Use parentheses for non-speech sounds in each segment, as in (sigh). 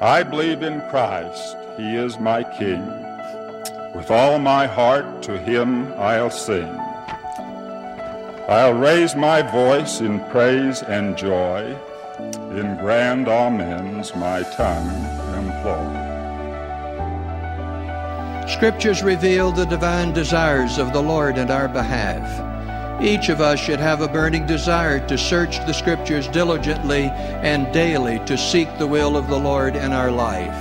I believe in Christ, He is my King. With all my heart to Him I'll sing. I'll raise my voice in praise and joy, in grand amens my tongue employ. Scriptures reveal the divine desires of the Lord in our behalf. Each of us should have a burning desire to search the Scriptures diligently and daily to seek the will of the Lord in our life.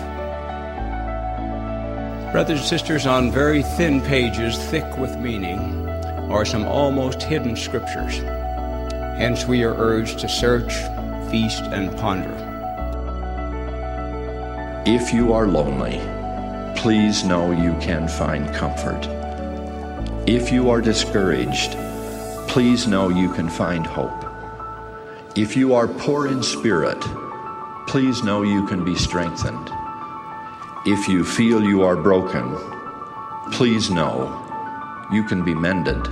Brothers and sisters, on very thin pages, thick with meaning, are some almost hidden Scriptures. Hence, we are urged to search, feast, and ponder. If you are lonely, please know you can find comfort. If you are discouraged, please know you can find hope. If you are poor in spirit, please know you can be strengthened. If you feel you are broken, please know you can be mended.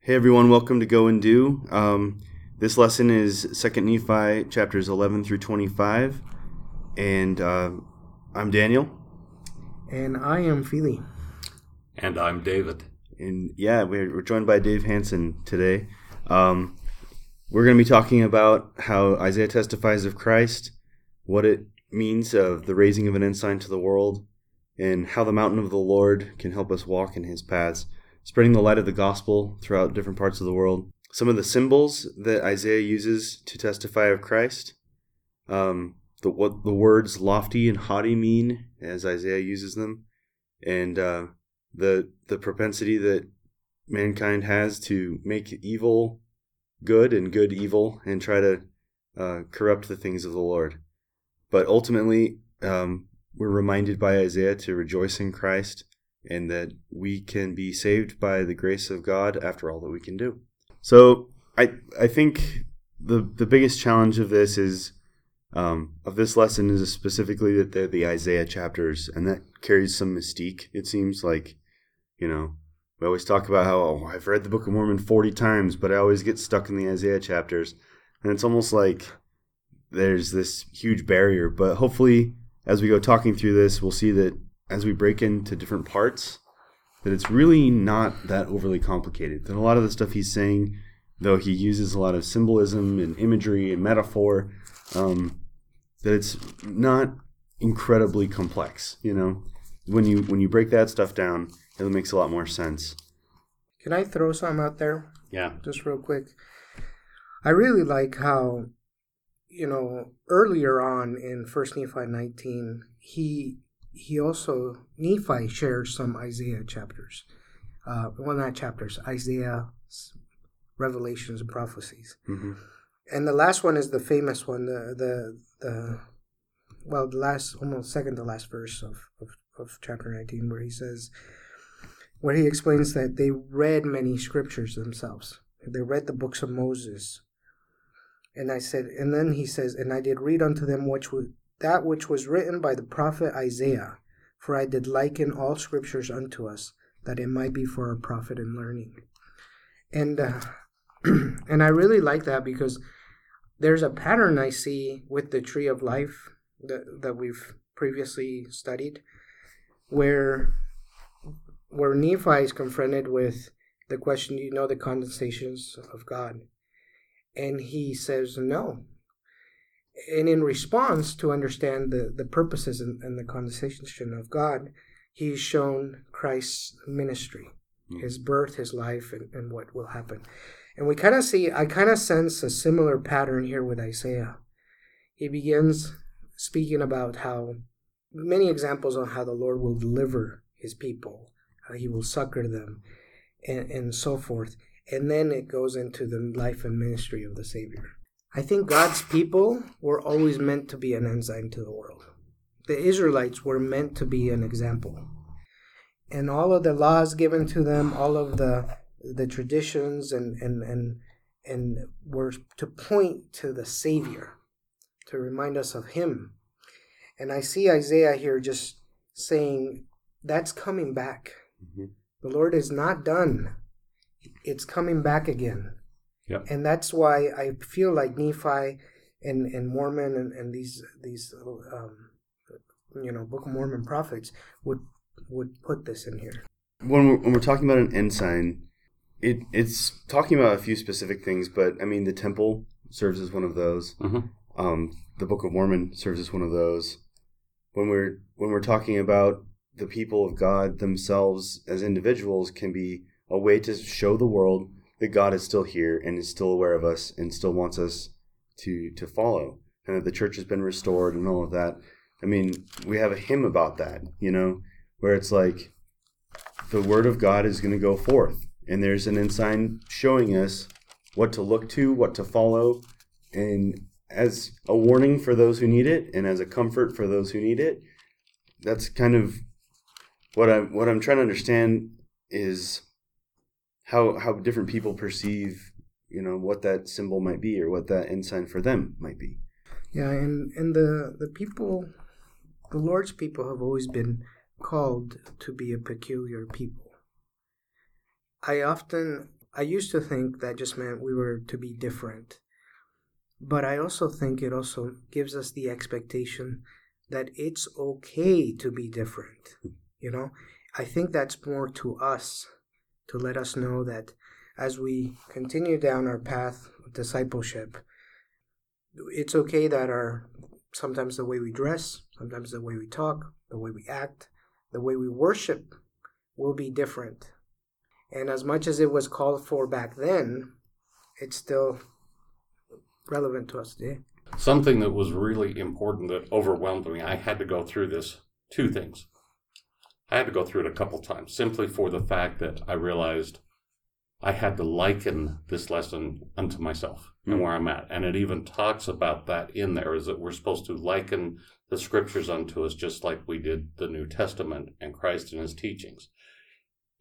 Hey everyone, welcome to Go and Do. Um, this lesson is Second Nephi chapters 11 through 25, and uh, I'm Daniel. And I am Feely. And I'm David. And yeah, we're, we're joined by Dave Hanson today. Um, we're going to be talking about how Isaiah testifies of Christ, what it means of the raising of an ensign to the world, and how the mountain of the Lord can help us walk in his paths spreading the light of the gospel throughout different parts of the world. Some of the symbols that Isaiah uses to testify of Christ, um, the, what the words lofty and haughty mean as Isaiah uses them, and uh, the the propensity that mankind has to make evil good and good evil and try to uh, corrupt the things of the Lord. But ultimately, um, we're reminded by Isaiah to rejoice in Christ and that we can be saved by the grace of God after all that we can do. So I I think the the biggest challenge of this is um, of this lesson is specifically that they're the Isaiah chapters, and that carries some mystique. It seems like you know we always talk about how oh, I've read the Book of Mormon forty times, but I always get stuck in the Isaiah chapters, and it's almost like there's this huge barrier. But hopefully, as we go talking through this, we'll see that as we break into different parts that it's really not that overly complicated. That a lot of the stuff he's saying, though he uses a lot of symbolism and imagery and metaphor, um, that it's not incredibly complex. You know, when you when you break that stuff down, it makes a lot more sense. Can I throw some out there? Yeah. Just real quick. I really like how, you know, earlier on in First Nephi 19, he he also Nephi shares some Isaiah chapters. Uh, well, not chapters. Isaiah, Revelations, and prophecies. Mm-hmm. And the last one is the famous one. The the the well, the last almost second to last verse of, of of chapter nineteen, where he says, where he explains that they read many scriptures themselves. They read the books of Moses. And I said, and then he says, and I did read unto them which would that which was written by the prophet Isaiah. For I did liken all scriptures unto us, that it might be for our profit and learning. And uh, (clears throat) and I really like that because there's a pattern I see with the tree of life that that we've previously studied, where where Nephi is confronted with the question, you know the condescensions of God? And he says, no, and in response to understand the, the purposes and, and the condescension of God, he's shown Christ's ministry, mm. his birth, his life, and, and what will happen. And we kind of see, I kind of sense a similar pattern here with Isaiah. He begins speaking about how many examples on how the Lord will deliver his people, how he will succor them, and, and so forth. And then it goes into the life and ministry of the Savior. I think God's people were always meant to be an ensign to the world. The Israelites were meant to be an example. And all of the laws given to them, all of the the traditions and and and and were to point to the Savior, to remind us of Him. And I see Isaiah here just saying that's coming back. Mm-hmm. The Lord is not done. it's coming back again. Yep. And that's why I feel like Nephi and, and Mormon and, and these these um, you know Book of Mormon prophets would would put this in here. When we're, when we're talking about an ensign, it it's talking about a few specific things, but I mean the temple serves as one of those. Mhm. Um, the Book of Mormon serves as one of those. When we're when we're talking about the people of God themselves as individuals, can be a way to show the world that God is still here and is still aware of us and still wants us to to follow, and that the church has been restored and all of that. I mean, we have a hymn about that, you know, where it's like the word of God is going to go forth, and there's an ensign showing us what to look to, what to follow, and as a warning for those who need it, and as a comfort for those who need it. That's kind of what I'm what I'm trying to understand is how how different people perceive, you know, what that symbol might be or what that ensign for them might be. Yeah, and and the the people, the Lord's people have always been called to be a peculiar people. I often I used to think that just meant we were to be different. But I also think it also gives us the expectation that it's okay to be different. You know, I think that's more to us to let us know that as we continue down our path of discipleship, it's okay that our sometimes the way we dress, sometimes the way we talk, the way we act, the way we worship will be different. And as much as it was called for back then, it's still relevant to us today. Something that was really important that overwhelmed me, I had to go through this two things. I had to go through it a couple times simply for the fact that I realized I had to liken this lesson unto myself and where I'm at. And it even talks about that in there is that we're supposed to liken the scriptures unto us just like we did the New Testament and Christ and his teachings.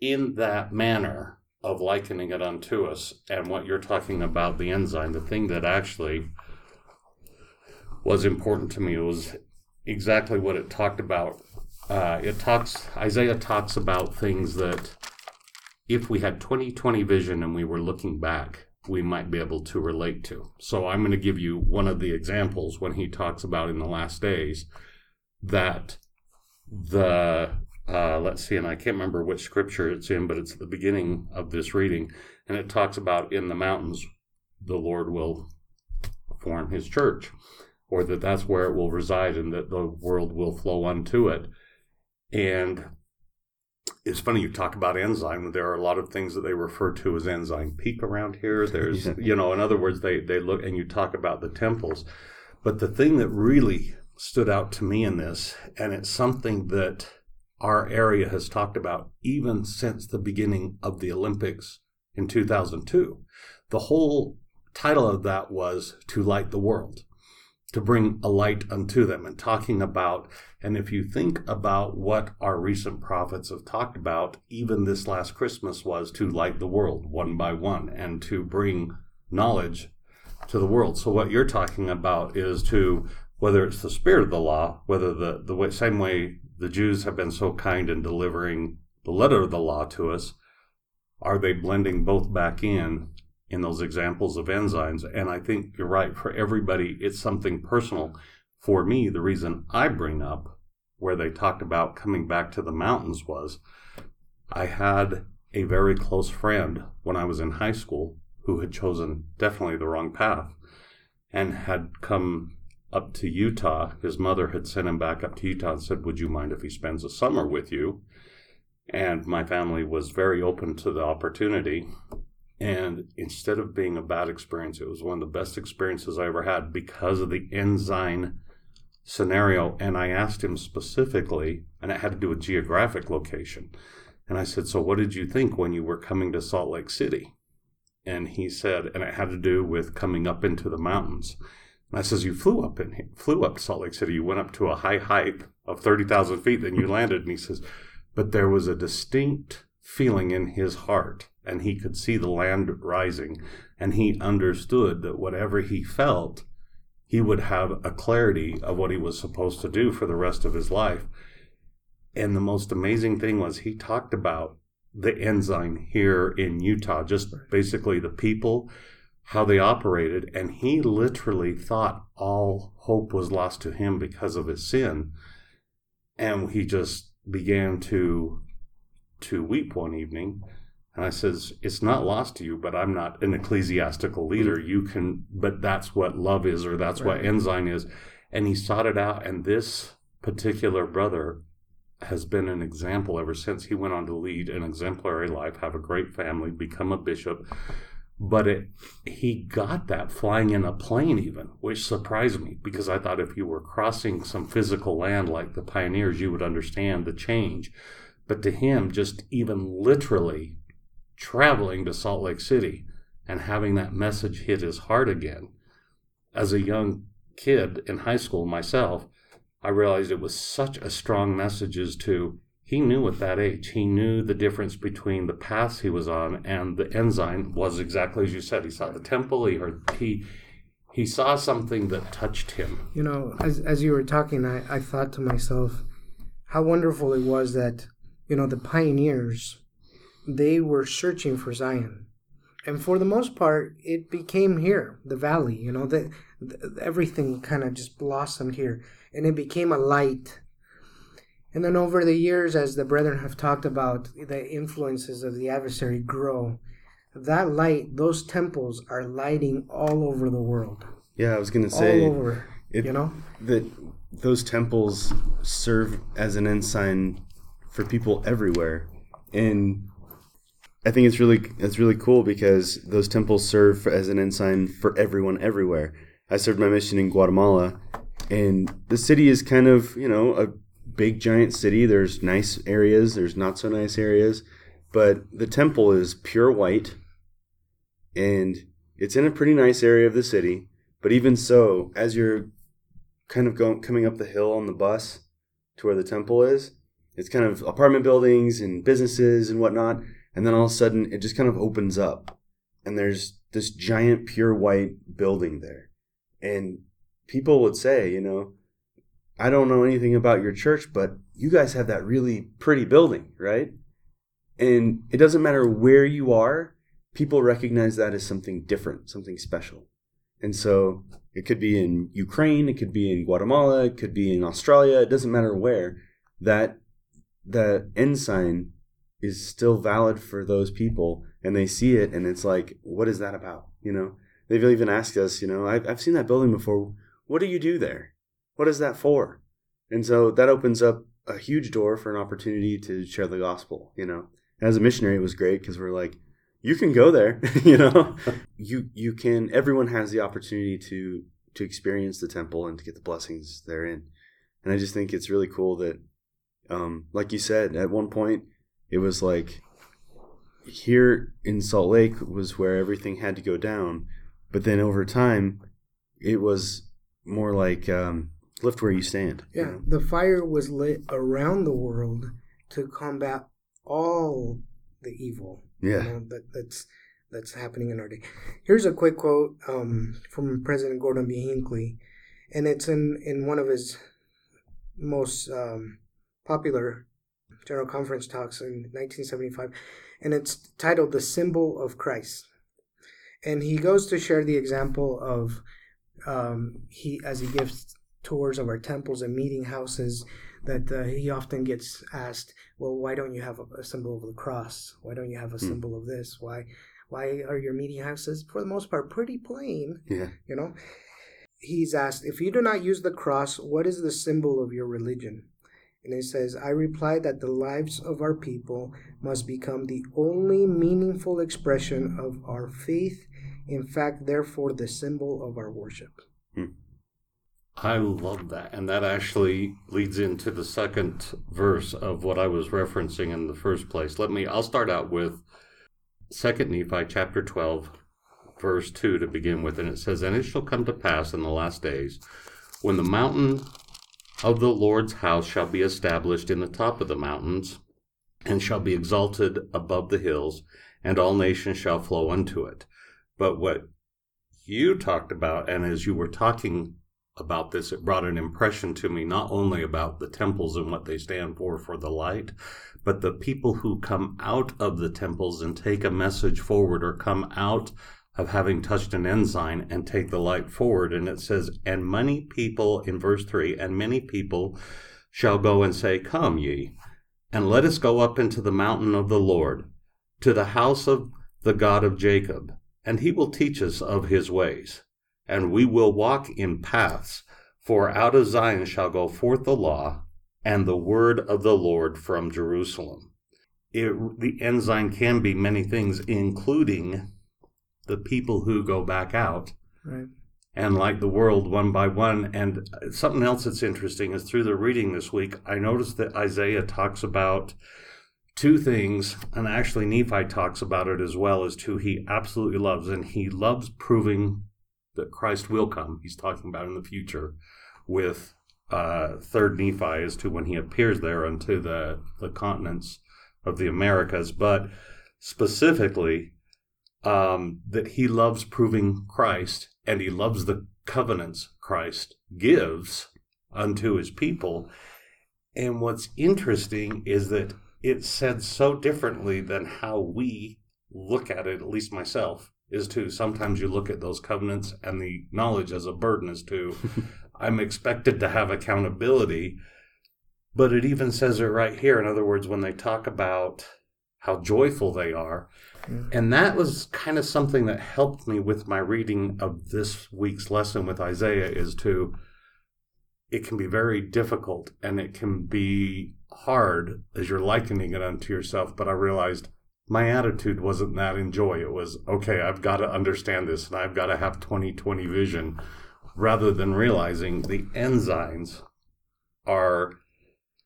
In that manner of likening it unto us, and what you're talking about, the ensign the thing that actually was important to me was exactly what it talked about. Uh, it talks, Isaiah talks about things that if we had 2020 vision and we were looking back, we might be able to relate to. So I'm going to give you one of the examples when he talks about in the last days that the uh, let's see, and I can't remember which scripture it's in, but it's at the beginning of this reading, and it talks about in the mountains the Lord will form His church, or that that's where it will reside, and that the world will flow unto it. And it's funny you talk about ensign. There are a lot of things that they refer to as Ensign Peak around here. (laughs) There's, Yeah. you know, in other words, they they look and you talk about the temples, but the thing that really stood out to me in this, and it's something that our area has talked about even since the beginning of the Olympics in 2002. The whole title of that was to light the world to bring a light unto them and talking about and if you think about what our recent prophets have talked about even this last christmas was to light the world one by one and to bring knowledge to the world so what you're talking about is to whether it's the spirit of the law whether the the way, same way the jews have been so kind in delivering the letter of the law to us are they blending both back in in those examples of ensigns. And I think you're right. For everybody, it's something personal. For me, the reason I bring up where they talked about coming back to the mountains was I had a very close friend when I was in high school who had chosen definitely the wrong path and had come up to Utah. His mother had sent him back up to Utah and said, Would you mind if he spends a summer with you? And my family was very open to the opportunity. And instead of being a bad experience, it was one of the best experiences I ever had because of the ensign scenario. And I asked him specifically, and it had to do with geographic location. And I said, So what did you think when you were coming to Salt Lake City? And he said, and it had to do with coming up into the mountains. And I says, You flew up in flew up to Salt Lake City. You went up to a high height of thirty thousand feet, then you landed. And he says, But there was a distinct feeling in his heart and he could see the land rising and he understood that whatever he felt he would have a clarity of what he was supposed to do for the rest of his life and the most amazing thing was he talked about the ensign here in Utah, just basically the people, how they operated. And he literally thought all hope was lost to him because of his sin. And he just began to to weep one evening. And I says, It's not lost to you, but I'm not an ecclesiastical leader. Mm. You can but that's what love is or that's right. what ensign is. And he sought it out and this particular brother has been an example ever since he went on to lead an exemplary life, have a great family, become a bishop. But it, he got that flying in a plane, even, which surprised me because I thought if you were crossing some physical land like the pioneers, you would understand the change. But to him, just even literally traveling to Salt Lake City and having that message hit his heart again, as a young kid in high school myself, I realized it was such a strong message as to he knew at that age, he knew the difference between the paths he was on and the ensign was exactly as you said. He saw the temple, he heard, he, he saw something that touched him. You know, as, as you were talking, I, I thought to myself how wonderful it was that, you know, the pioneers, they were searching for Zion. And for the most part, it became here, the valley, you know, that everything kind of just blossomed here and it became a light. And then over the years, as the brethren have talked about, the influences of the adversary grow. That light, those temples are lighting all over the world. Yeah, I was going to say all over. It, you know that those temples serve as an ensign for people everywhere, and I think it's really it's really cool because those temples serve as an ensign for everyone everywhere. I served my mission in Guatemala, and the city is kind of you know a big giant city. There's nice areas there's not so nice areas but the temple is pure white and it's in a pretty nice area of the city. But even so as you're kind of going coming up the hill on the bus to where the temple is it's kind of apartment buildings and businesses and whatnot and then all of a sudden it just kind of opens up and there's this giant pure white building there. And people would say, you know, I don't know anything about your church, but you guys have that really pretty building, right? And it doesn't matter where you are, people recognize that as something different, something special. And so it could be in Ukraine, it could be in Guatemala, it could be in Australia, it doesn't matter where. That the ensign is still valid for those people and they see it and it's like, what is that about? You know? They've even asked us, you know, I've, I've seen that building before what do you do there? What is that for? And so that opens up a huge door for an opportunity to share the gospel, you know. As a missionary, it was great because we're like, you can go there, (laughs) you know. (laughs) you you can. Everyone has the opportunity to to experience the temple and to get the blessings therein. And I just think it's really cool that, um, like you said, at one point it was like here in Salt Lake was where everything had to go down, but then over time it was more like um, lift where you stand. Yeah, you know? the fire was lit around the world to combat all the evil. Yeah, you know, that that's that's happening in our day. Here's a quick quote um, from President Gordon B. Hinckley, and it's in in one of his most um, popular General Conference talks in 1975, and it's titled "The Symbol of Christ." And he goes to share the example of um, he as he gives tours of our temples and meeting houses that uh, he often gets asked, "Well, why don't you have a, symbol of the cross? Why don't you have a hmm. symbol of this? Why, why are your meeting houses for the most part pretty plain? Yeah, you know." He's asked, "If you do not use the cross, what is the symbol of your religion?" And he says, I reply that the lives of our people must become the only meaningful expression of our faith in fact, therefore, the symbol of our worship. I love that. And that actually leads into the second verse of what I was referencing in the first place. Let me, I'll start out with Second Nephi chapter 12, verse 2 to begin with. And it says, And it shall come to pass in the last days, when the mountain of the Lord's house shall be established in the top of the mountains, and shall be exalted above the hills, and all nations shall flow unto it. But what you talked about, and as you were talking about this, it brought an impression to me not only about the temples and what they stand for for the light, but the people who come out of the temples and take a message forward or come out of having touched an ensign and take the light forward. And it says, and many people in verse 3 and many people shall go and say, Come ye, and let us go up into the mountain of the Lord, to the house of the God of Jacob, and he will teach us of his ways and we will walk in paths. For out of Zion shall go forth the law and the word of the Lord from Jerusalem. It, the ensign can be many things, including the people who go back out. Right. And like the world one by one. And something else that's interesting is through the reading this week, I noticed that Isaiah talks about two things, and actually Nephi talks about it as well as two he absolutely loves. And he loves proving that Christ will come. He's talking about in the future with uh, third Nephi as to when he appears there unto the, the continents of the Americas, but specifically um, that he loves proving Christ and he loves the covenants Christ gives unto his people. And what's interesting is that it's said so differently than how we look at it, at least myself is to sometimes you look at those covenants and the knowledge as a burden as to (laughs) I'm expected to have accountability. But it even says it right here. In other words, when they talk about how joyful they are. Mm. And that was kind of something that helped me with my reading of this week's lesson with Isaiah is to it can be very difficult and it can be hard as you're likening it unto yourself. But I realized my attitude wasn't that in joy. It was, okay, I've got to understand this and I've got to have 20 20 vision rather than realizing the ensigns are,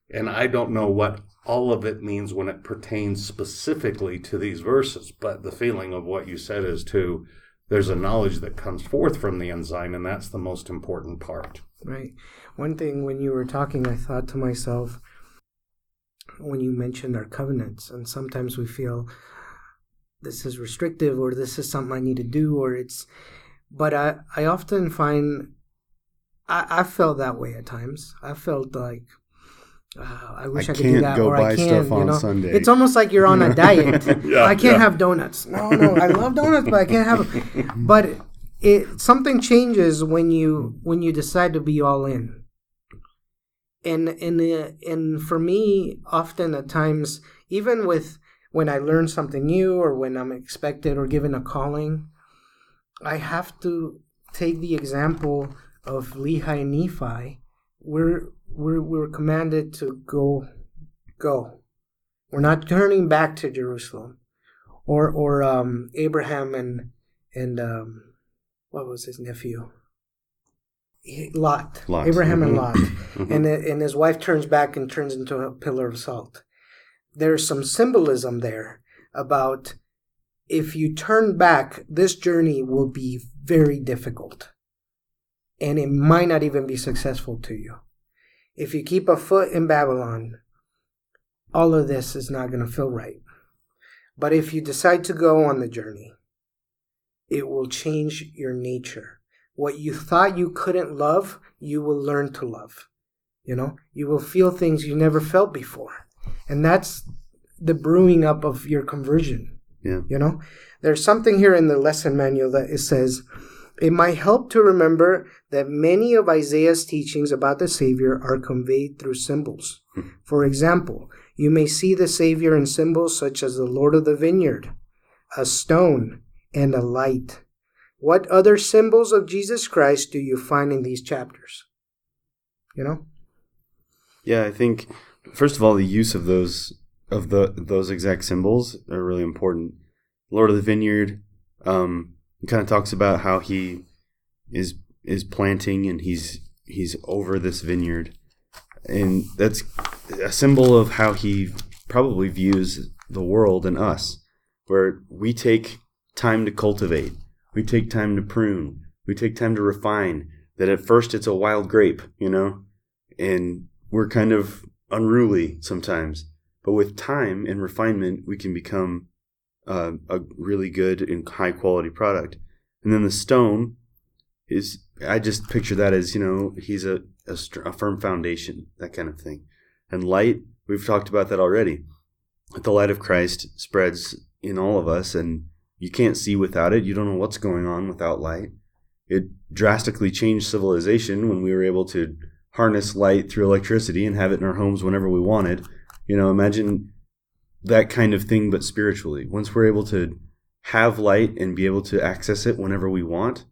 and I don't know what all of it means when it pertains specifically to these verses, but the feeling of what you said is to, there's a knowledge that comes forth from the ensign, and that's the most important part. Right. One thing when you were talking, I thought to myself, when you mentioned our covenants, and sometimes we feel this is restrictive or this is something I need to do or it's but I, I often find I, I felt that way at times. I felt like uh, I wish I, I could do that, or I can. You know, Sunday. it's almost like you're on a (laughs) diet. yeah, I can't yeah. have donuts. No, no, I love donuts, but I can't have them. But it something changes when you when you decide to be all in and and uh, and for me often at times even with when i learn something new or when i'm expected or given a calling i have to take the example of lehi and nephi. We're we're, we're commanded to go go. We're not turning back to jerusalem or or um, abraham and and um, what was his nephew Lot, Lot. Abraham mm-hmm. and Lot, mm-hmm. and and his wife turns back and turns into a pillar of salt. There's some symbolism there about if you turn back, this journey will be very difficult, and it might not even be successful to you. If you keep a foot in Babylon, all of this is not going to feel right. But if you decide to go on the journey, it will change your nature what you thought you couldn't love, you will learn to love. You know, you will feel things you never felt before. And that's the brewing up of your conversion. Yeah. You know, there's something here in the lesson manual that it says, it might help to remember that many of Isaiah's teachings about the Savior are conveyed through symbols. Hmm. For example, you may see the Savior in symbols such as the Lord of the vineyard, a stone, and a light. What other symbols of Jesus Christ do you find in these chapters? You know? Yeah, I think first of all the use of those of the those exact symbols are really important. Lord of the Vineyard um kind of talks about how he is is planting and he's he's over this vineyard. And that's a symbol of how he probably views the world and us where we take time to cultivate we take time to prune. We take time to refine. That at first it's a wild grape, you know, and we're kind of unruly sometimes. But with time and refinement, we can become uh, a really good and high quality product. And then the stone is I just picture that as you know he's a, a, a firm foundation, that kind of thing. And light, we've talked about that already. The light of Christ spreads in all of us, and you can't see without it. You don't know what's going on without light. It drastically changed civilization when we were able to harness light through electricity and have it in our homes whenever we wanted. You know, imagine that kind of thing, but spiritually. Once we're able to have light and be able to access it whenever we want,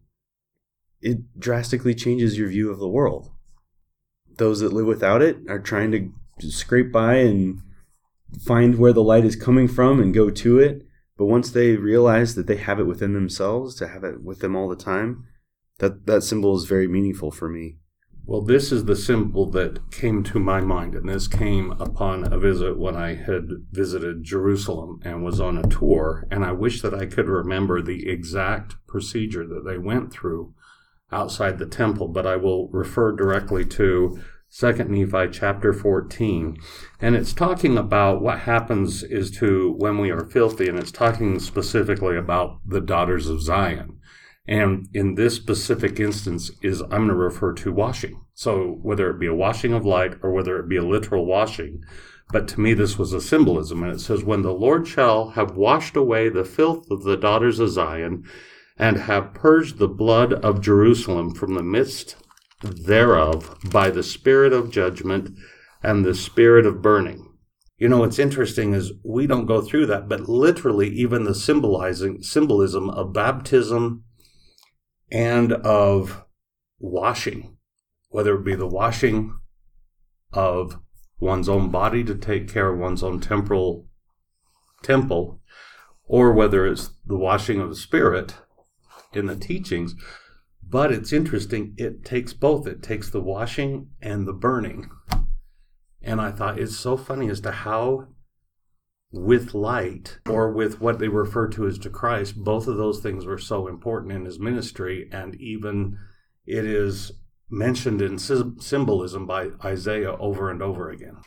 it drastically changes your view of the world. Those that live without it are trying to scrape by and find where the light is coming from and go to it. But once they realize that they have it within themselves, to have it with them all the time, that, that symbol is very meaningful for me. Well, this is the symbol that came to my mind, and this came upon a visit when I had visited Jerusalem and was on a tour. And I wish that I could remember the exact procedure that they went through outside the temple, but I will refer directly to Second Nephi chapter 14. And it's talking about what happens is to when we are filthy, and it's talking specifically about the daughters of Zion. And in this specific instance is I'm going to refer to washing. So whether it be a washing of light or whether it be a literal washing, but to me this was a symbolism. And it says, When the Lord shall have washed away the filth of the daughters of Zion, and have purged the blood of Jerusalem from the midst thereof by the spirit of judgment and the spirit of burning. You know, what's interesting is we don't go through that, but literally even the symbolizing symbolism of baptism and of washing, whether it be the washing of one's own body to take care of one's own temporal temple, or whether it's the washing of the spirit in the teachings. But it's interesting, it takes both. It takes the washing and the burning. And I thought it's so funny as to how, with light or with what they refer to as to Christ, both of those things were so important in his ministry. And even it is mentioned in symbolism by Isaiah over and over again.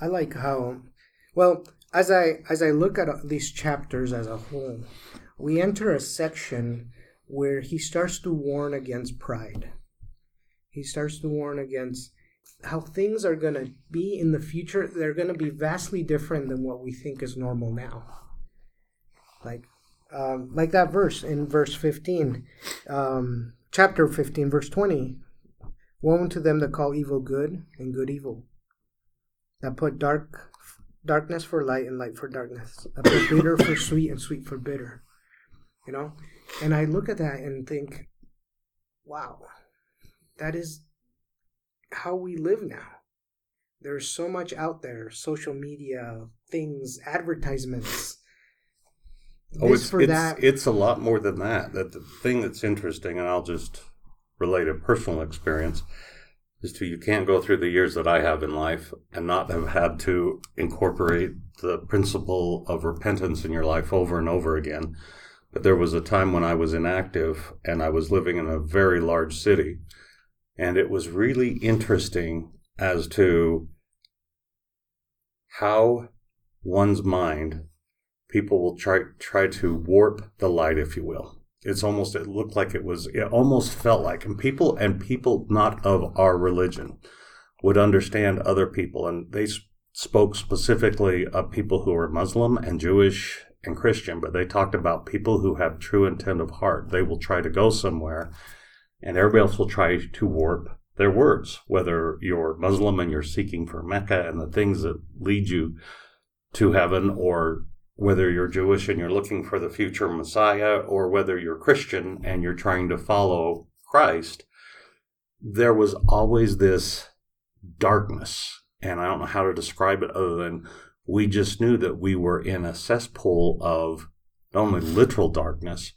I like how, well, as I as I look at these chapters as a whole, we enter a section where he starts to warn against pride. He starts to warn against how things are going to be in the future. They're going to be vastly different than what we think is normal now. Like, um, like that verse in verse 15, um, chapter 15, verse 20. Woe unto them that call evil good and good evil, that put dark darkness for light and light for darkness, that put bitter for sweet and sweet for bitter. You know, and I look at that and think, wow, that is how we live now. There's so much out there social media, things, advertisements. Oh, it's, it's, that. it's a lot more than that. That the thing that's interesting, and I'll just relate a personal experience, is to you can't go through the years that I have in life and not have had to incorporate the principle of repentance in your life over and over again there was a time when I was inactive and I was living in a very large city. And it was really interesting as to how one's mind, people will try, try to warp the light, if you will. It's almost, it looked like it was, it almost felt like, and people, and people not of our religion would understand other people. And they spoke specifically of people who were Muslim and Jewish and Christian, but they talked about people who have true intent of heart. They will try to go somewhere, and everybody else will try to warp their words, whether you're Muslim and you're seeking for Mecca and the things that lead you to heaven, or whether you're Jewish and you're looking for the future Messiah, or whether you're Christian and you're trying to follow Christ, there was always this darkness. And I don't know how to describe it other than we just knew that we were in a cesspool of not only literal darkness,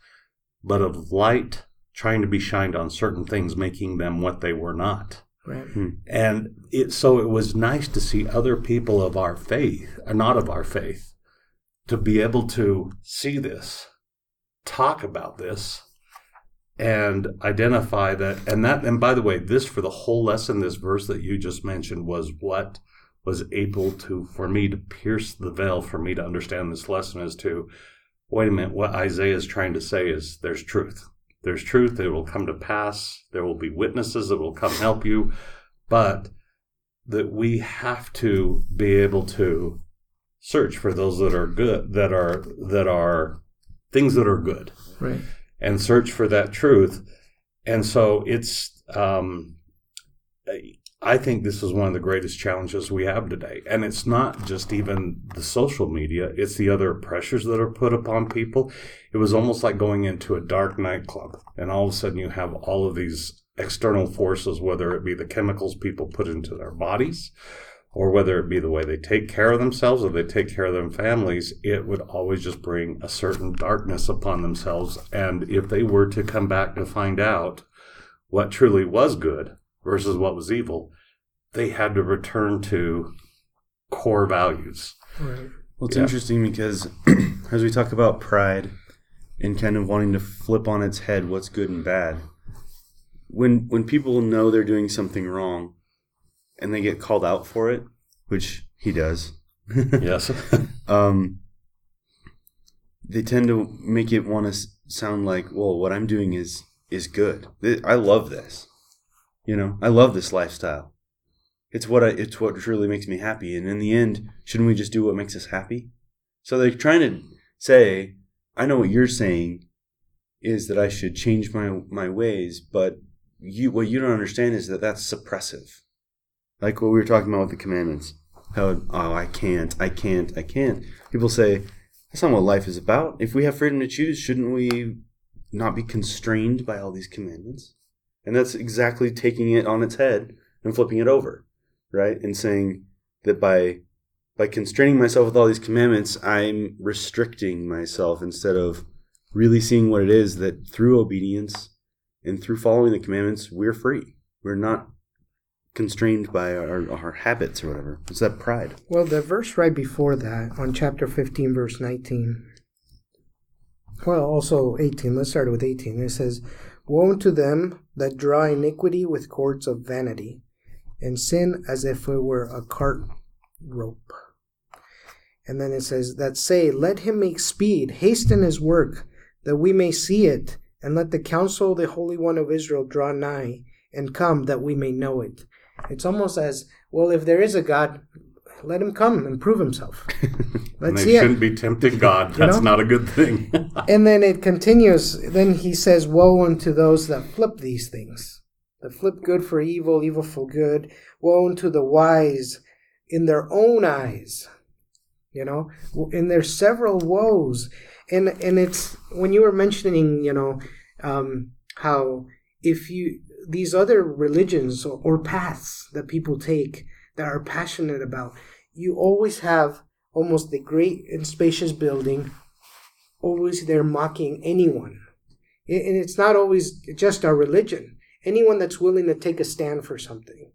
but of light trying to be shined on certain things, making them what they were not. Right. Hmm. And it so it was nice to see other people of our faith, or uh, not of our faith, to be able to see this, talk about this, and identify that. And that, and by the way, this for the whole lesson, this verse that you just mentioned was what was able to, for me to pierce the veil, for me to understand this lesson as to, wait a minute, what Isaiah is trying to say is there's truth. There's truth. It will come to pass. There will be witnesses that will come help you. But that we have to be able to search for those that are good, that are, that are things that are good. Right. And search for that truth. And so it's, um, I think this is one of the greatest challenges we have today. And it's not just even the social media, it's the other pressures that are put upon people. It was almost like going into a dark nightclub, and all of a sudden you have all of these external forces, whether it be the chemicals people put into their bodies, or whether it be the way they take care of themselves or they take care of their families, it would always just bring a certain darkness upon themselves. And if they were to come back to find out what truly was good, versus what was evil, they had to return to core values. Right. Well, it's Yeah. interesting because (clears throat) as we talk about pride and kind of wanting to flip on its head what's good and bad, when when people know they're doing something wrong and they get called out for it, which he does, (laughs) Yes. (laughs) um, they tend to make it want to sound like, well, what I'm doing is is good. I love this. You know, I love this lifestyle. It's what I, it's what truly makes me happy. And in the end, shouldn't we just do what makes us happy? So they're trying to say, I know what you're saying is that I should change my my ways, but you what you don't understand is that that's suppressive. Like what we were talking about with the commandments. How oh I can't, I can't, I can't. People say that's not what life is about. If we have freedom to choose, shouldn't we not be constrained by all these commandments? And that's exactly taking it on its head and flipping it over, right? And saying that by by constraining myself with all these commandments, I'm restricting myself instead of really seeing what it is that through obedience and through following the commandments, we're free. We're not constrained by our, our habits or whatever. It's that pride. Well, the verse right before that, on chapter 15, verse 19, well, also 18, let's start with 18. It says, Woe to them that draw iniquity with cords of vanity, and sin as if it were a cart rope. And then it says, That say, Let him make speed, hasten his work, that we may see it, and let the counsel of the Holy One of Israel draw nigh, and come that we may know it. It's almost as, well, if there is a God, let him come and prove himself. (laughs) Let's they see shouldn't it. be tempting (laughs) God. You That's know? not a good thing. (laughs) And then it continues. Then he says, Woe unto those that flip these things, that flip good for evil, evil for good. Woe unto the wise in their own eyes. You know, and there's several woes. And and it's when you were mentioning, you know, um, how if you these other religions or, or paths that people take that are passionate about, you always have almost the great and spacious building always there mocking anyone. And it's not always just our religion. Anyone that's willing to take a stand for something,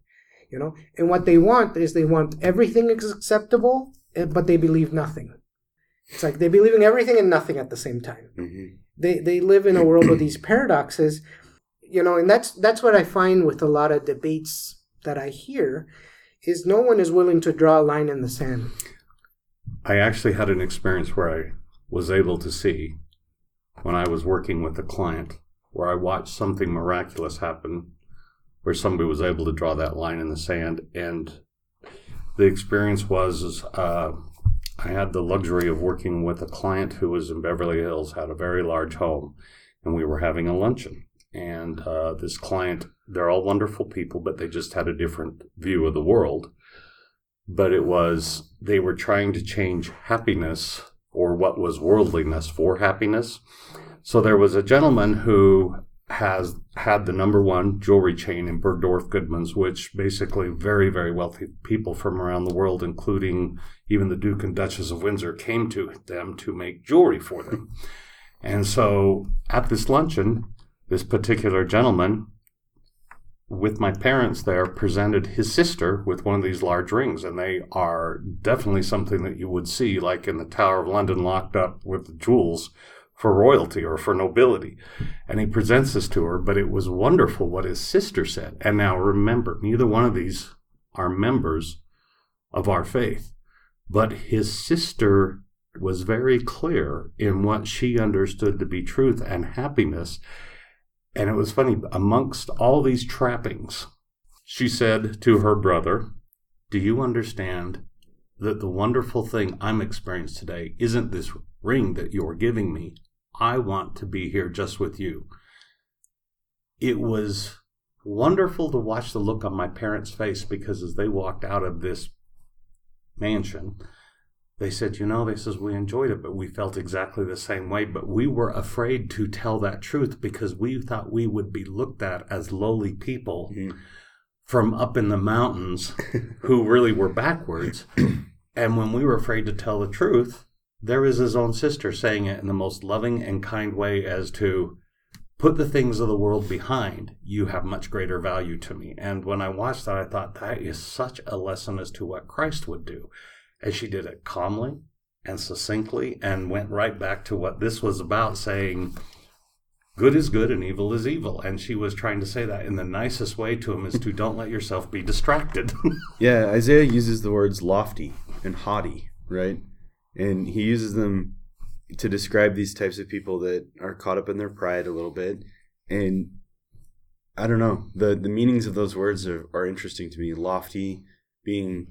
you know. And what they want is they want everything is acceptable, eh, but they believe nothing. It's like they believe in everything and nothing at the same time. Mm-hmm. They they live in a world of these paradoxes, you know. And that's that's what I find with a lot of debates that I hear, is no one is willing to draw a line in the sand. I actually had an experience where I was able to see when I was working with a client where I watched something miraculous happen where somebody was able to draw that line in the sand and the experience was uh, I had the luxury of working with a client who was in Beverly Hills, had a very large home, and we were having a luncheon. And uh, this client, they're all wonderful people, but they just had a different view of the world but it was they were trying to change happiness or what was worldliness for happiness. So there was a gentleman who has had the number one jewelry chain in Bergdorf Goodman's, which basically very, very wealthy people from around the world, including even the Duke and Duchess of Windsor, came to them to make jewelry for them. And so at this luncheon, this particular gentleman with my parents there presented his sister with one of these large rings and they are definitely something that you would see like in the tower of london locked up with the jewels for royalty or for nobility. And he presents this to her but it was wonderful what his sister said. And now remember neither one of these are members of our faith but his sister was very clear in what she understood to be truth and happiness And it was funny, amongst all these trappings, she said to her brother, Do you understand that the wonderful thing I'm experiencing today isn't this ring that you're giving me? I want to be here just with you. It was wonderful to watch the look on my parents' face because as they walked out of this mansion, they said, you know, they says we enjoyed it, but we felt exactly the same way. But we were afraid to tell that truth because we thought we would be looked at as lowly people mm-hmm. from up in the mountains (laughs) who really were backwards. and when we were afraid to tell the truth, there is his own sister saying it in the most loving and kind way as to put the things of the world behind you have much greater value to me and when i watched that i thought that is such a lesson as to what christ would do and she did it calmly and succinctly and went right back to what this was about saying good is good and evil is evil. And she was trying to say that in the nicest way to him is to don't let yourself be distracted. (laughs) Yeah isaiah uses the words lofty and haughty right? And he uses them to describe these types of people that are caught up in their pride a little bit. And i don't know the the meanings of those words are, are interesting to me. Lofty being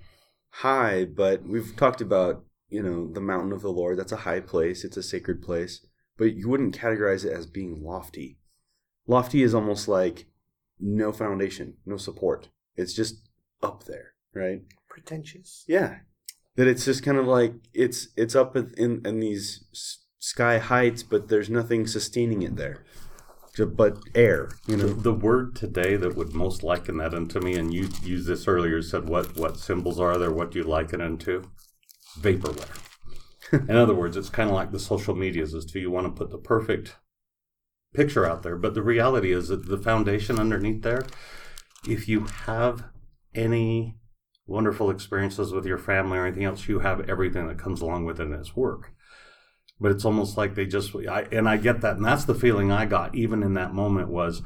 high but we've talked about you know the mountain of the lord. That's a high place. It's a sacred place. But you wouldn't categorize it as being lofty. Lofty is almost like no foundation no support. It's just up there right? Pretentious. Yeah. That it's just kind of like it's it's up in in these sky heights, but there's nothing sustaining it there, but air. You know, the, the word today that would most liken that into me, and you used this earlier. Said what what symbols are there? What do you liken it into? Vaporware. (laughs) in other words, it's kind of like the social medias as to you want to put the perfect picture out there, but the reality is that the foundation underneath there, if you have any wonderful experiences with your family or anything else, you have everything that comes along with it in its work. But it's almost like they just, I, and I get that. And that's the feeling I got even in that moment was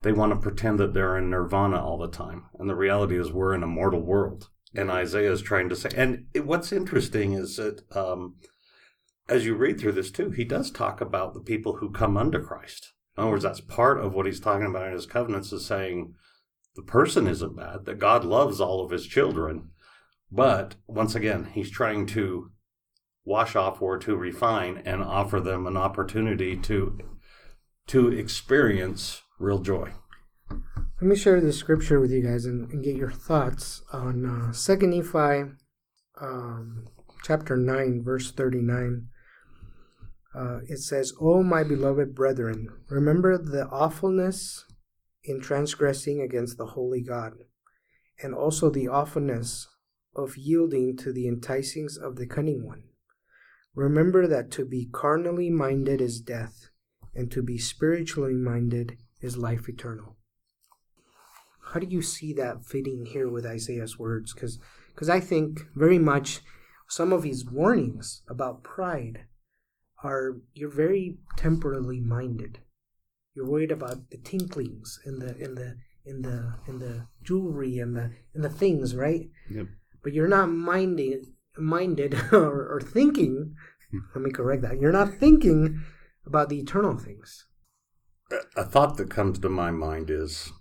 they want to pretend that they're in nirvana all the time. And the reality is we're in a mortal world. And Isaiah is trying to say, and it, what's interesting is that um, as you read through this too, he does talk about the people who come unto Christ. In other words, that's part of what he's talking about in his covenants is saying, the person isn't bad, that God loves all of his children. But once again, he's trying to wash off or to refine and offer them an opportunity to to experience real joy. Let me share the scripture with you guys and, and get your thoughts on uh, Second Nephi, um, chapter nine, verse thirty-nine. Uh, it says, "O my beloved brethren, remember the awfulness in transgressing against the holy God, and also the awfulness of yielding to the enticings of the cunning one. Remember that to be carnally minded is death, and to be spiritually minded is life eternal. How do you see that fitting here with Isaiah's words? Because because I think very much some of his warnings about pride are you're very temporally minded. You're worried about the tinklings and the in the in the in the jewelry and the and the things, right? Yep. But you're not minded minded (laughs) or, or thinking. Hmm. let me correct that. You're not thinking about the eternal things. A thought that comes to my mind is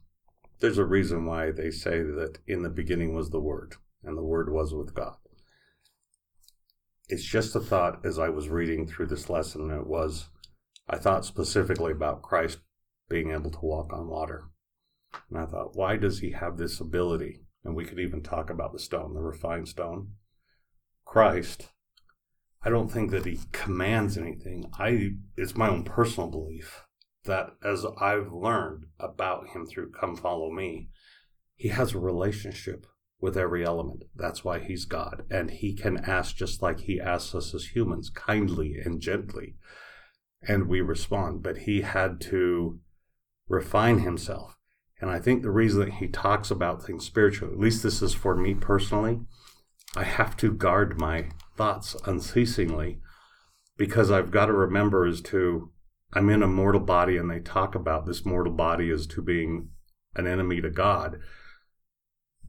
there's a reason why they say that in the beginning was the Word, and the Word was with God. It's just a thought as I was reading through this lesson. It was, I thought specifically about Christ being able to walk on water. And I thought, why does he have this ability? And we could even talk about the stone, the refined stone. Christ, I don't think that he commands anything. I it's my own personal belief that as I've learned about him through Come Follow Me, he has a relationship with every element. That's why he's God. And he can ask just like he asks us as humans, kindly and gently. And we respond. But he had to refine himself. And I think the reason that he talks about things spiritually, at least this is for me personally, I have to guard my thoughts unceasingly because I've got to remember as to I'm in a mortal body and they talk about this mortal body as to being an enemy to God.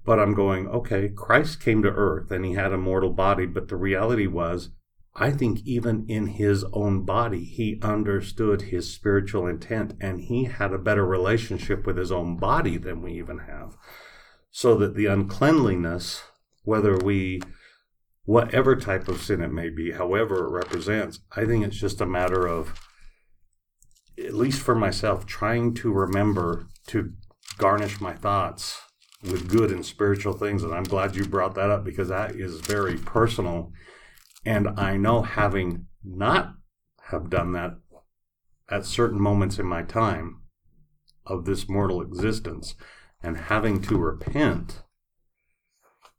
But I'm going, okay, Christ came to earth and he had a mortal body, but the reality was I think even in his own body, he understood his spiritual intent and he had a better relationship with his own body than we even have. So that the uncleanliness, whether we, whatever type of sin it may be, however it represents, I think it's just a matter of, at least for myself, trying to remember to garnish my thoughts with good and spiritual things. And I'm glad you brought that up because that is very personal. And I know having not have done that at certain moments in my time of this mortal existence and having to repent,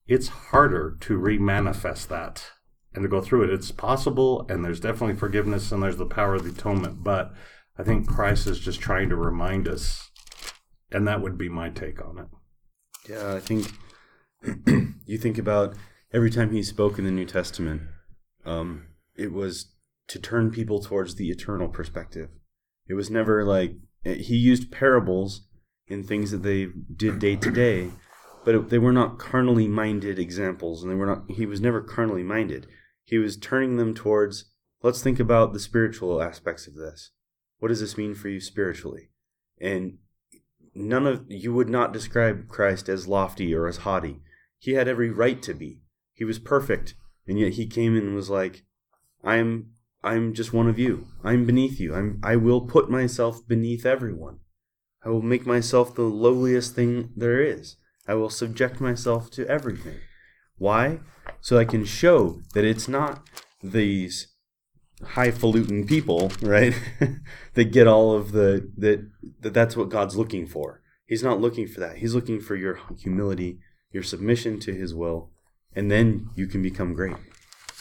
it's harder to remanifest that and to go through it. It's possible, and there's definitely forgiveness and there's the power of the atonement. But I think Christ is just trying to remind us, and that would be my take on it. Yeah, I think (clears throat) you think about every time he spoke in the New Testament, um, it was to turn people towards the eternal perspective. It was never like he used parables in things that they did day to day, but it, they were not carnally minded examples, and they were not. He was never carnally minded. He was turning them towards. Let's think about the spiritual aspects of this. What does this mean for you spiritually? And none of you would not describe Christ as lofty or as haughty. He had every right to be. He was perfect, and yet he came in and was like, "I'm I'm just one of you. I'm beneath you. I'm I will put myself beneath everyone. I will make myself the lowliest thing there is. I will subject myself to everything. Why? So I can show that it's not these highfalutin people, right? (laughs) that get all of the that that that's what God's looking for. He's not looking for that. He's looking for your humility, your submission to his will, and then you can become great.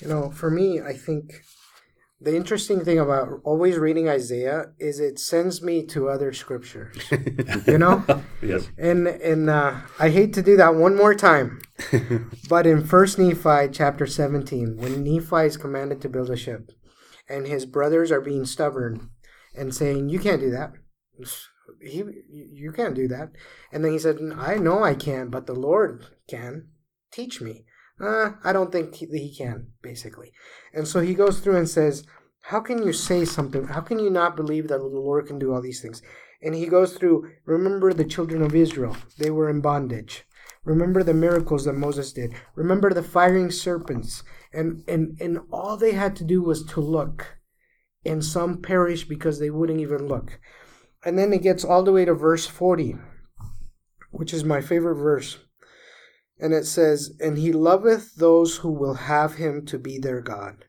You know, for me, I think the interesting thing about always reading Isaiah is it sends me to other scriptures. you know? (laughs) Yes. And and uh, I hate to do that one more time. (laughs) but in First Nephi chapter 17, when Nephi is commanded to build a ship, and his brothers are being stubborn and saying, "You can't do that. He, you can't do that." And then he said, "I know I can, but the Lord can. Teach me." Uh, I don't think he, he can, basically. And so he goes through and says, How can you say something? How can you not believe that the Lord can do all these things? And he goes through, Remember the children of Israel. They were in bondage. Remember the miracles that Moses did. Remember the firing serpents. And, and, and all they had to do was to look. And some perished because they wouldn't even look. And then it gets all the way to verse 40, which is my favorite verse. And it says, And he loveth those who will have him to be their God.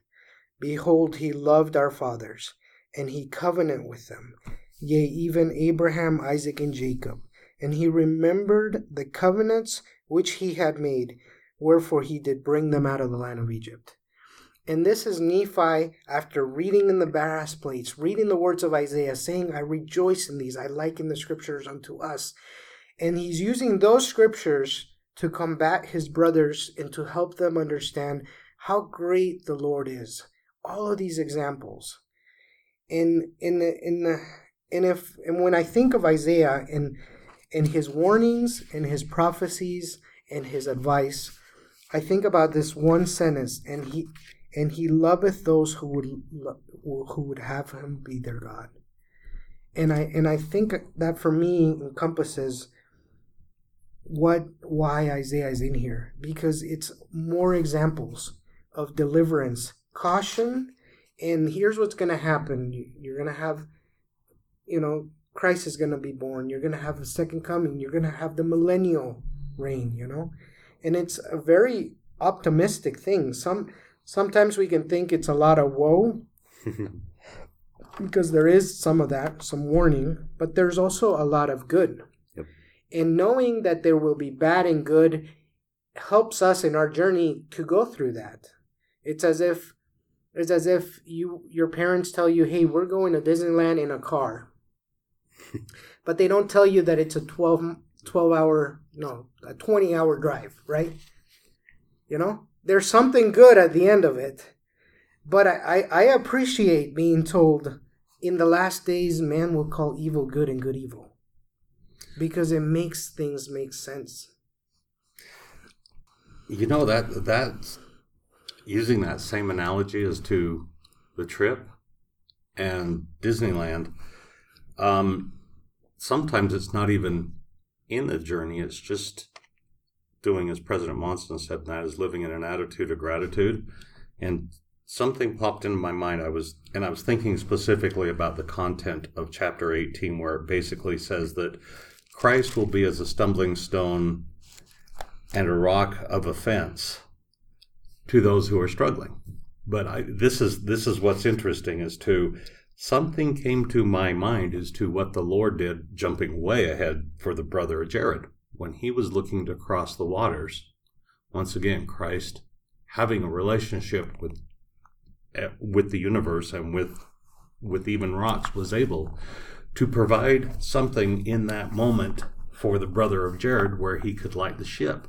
Behold, he loved our fathers, and he covenant with them, yea, even Abraham, Isaac, and Jacob. And he remembered the covenants which he had made, wherefore he did bring them out of the land of Egypt. And this is Nephi after reading in the brass plates, reading the words of Isaiah, saying, I rejoice in these, I liken the scriptures unto us. And he's using those scriptures to combat his brothers and to help them understand how great the Lord is. All of these examples. In in in the, and if and when I think of Isaiah and and his warnings and his prophecies and his advice, I think about this one sentence and he and he loveth those who would who would have him be their God. And I and I think that for me encompasses what why Isaiah is in here because it's more examples of deliverance, caution, and here's what's going to happen. You're going to have, you know, Christ is going to be born. You're going to have a second coming. You're going to have the millennial reign. You know, and it's a very optimistic thing. Some sometimes we can think it's a lot of woe. (laughs) because there is some of that, some warning, but there's also a lot of good and knowing that there will be bad and good helps us in our journey to go through that. It's as if it's as if you your parents tell you hey we're going to disneyland in a car. (laughs) But they don't tell you that it's a 12 12 hour no a 20 hour drive right? You know? There's something good at the end of it. But I, I, I appreciate being told in the last days man will call evil good and good evil because it makes things make sense. You know that that using that same analogy as to the trip and Disneyland, um, sometimes it's not even in the journey, it's just doing as President Monson said, and that is living in an attitude of gratitude. And something popped into my mind. I was, and I was thinking specifically about the content of chapter 18, where it basically says that Christ will be as a stumbling stone and a rock of offense to those who are struggling. But I, this is this is what's interesting as to something came to my mind as to what the Lord did, jumping way ahead for the brother of Jared when he was looking to cross the waters. Once again, Christ having a relationship with eh, with the universe and with with even rocks was able to provide something in that moment for the brother of Jared where he could light the ship.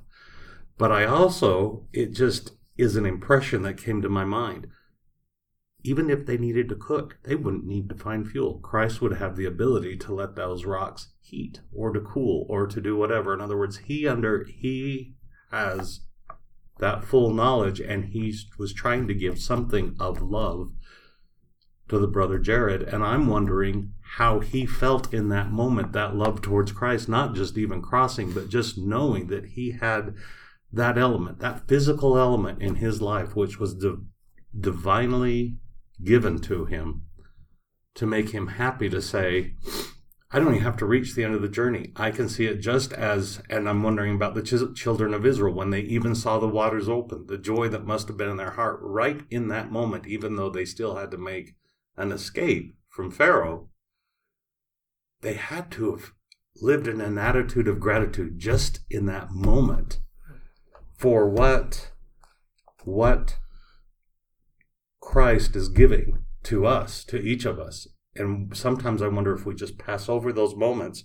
But I also, it just is an impression that came to my mind. Even if they needed to cook, they wouldn't need to find fuel. Christ would have the ability to let those rocks heat or to cool or to do whatever. In other words, he under he has that full knowledge and he was trying to give something of love to the brother Jared. And I'm wondering how he felt in that moment, that love towards Christ, not just even crossing, but just knowing that he had that element, that physical element in his life, which was div- divinely given to him to make him happy to say, I don't even have to reach the end of the journey. I can see it just as, and I'm wondering about the ch- children of Israel when they even saw the waters open, the joy that must have been in their heart right in that moment, even though they still had to make an escape from Pharaoh. They had to have lived in an attitude of gratitude just in that moment for what what Christ is giving to us, to each of us. And sometimes I wonder if we just pass over those moments.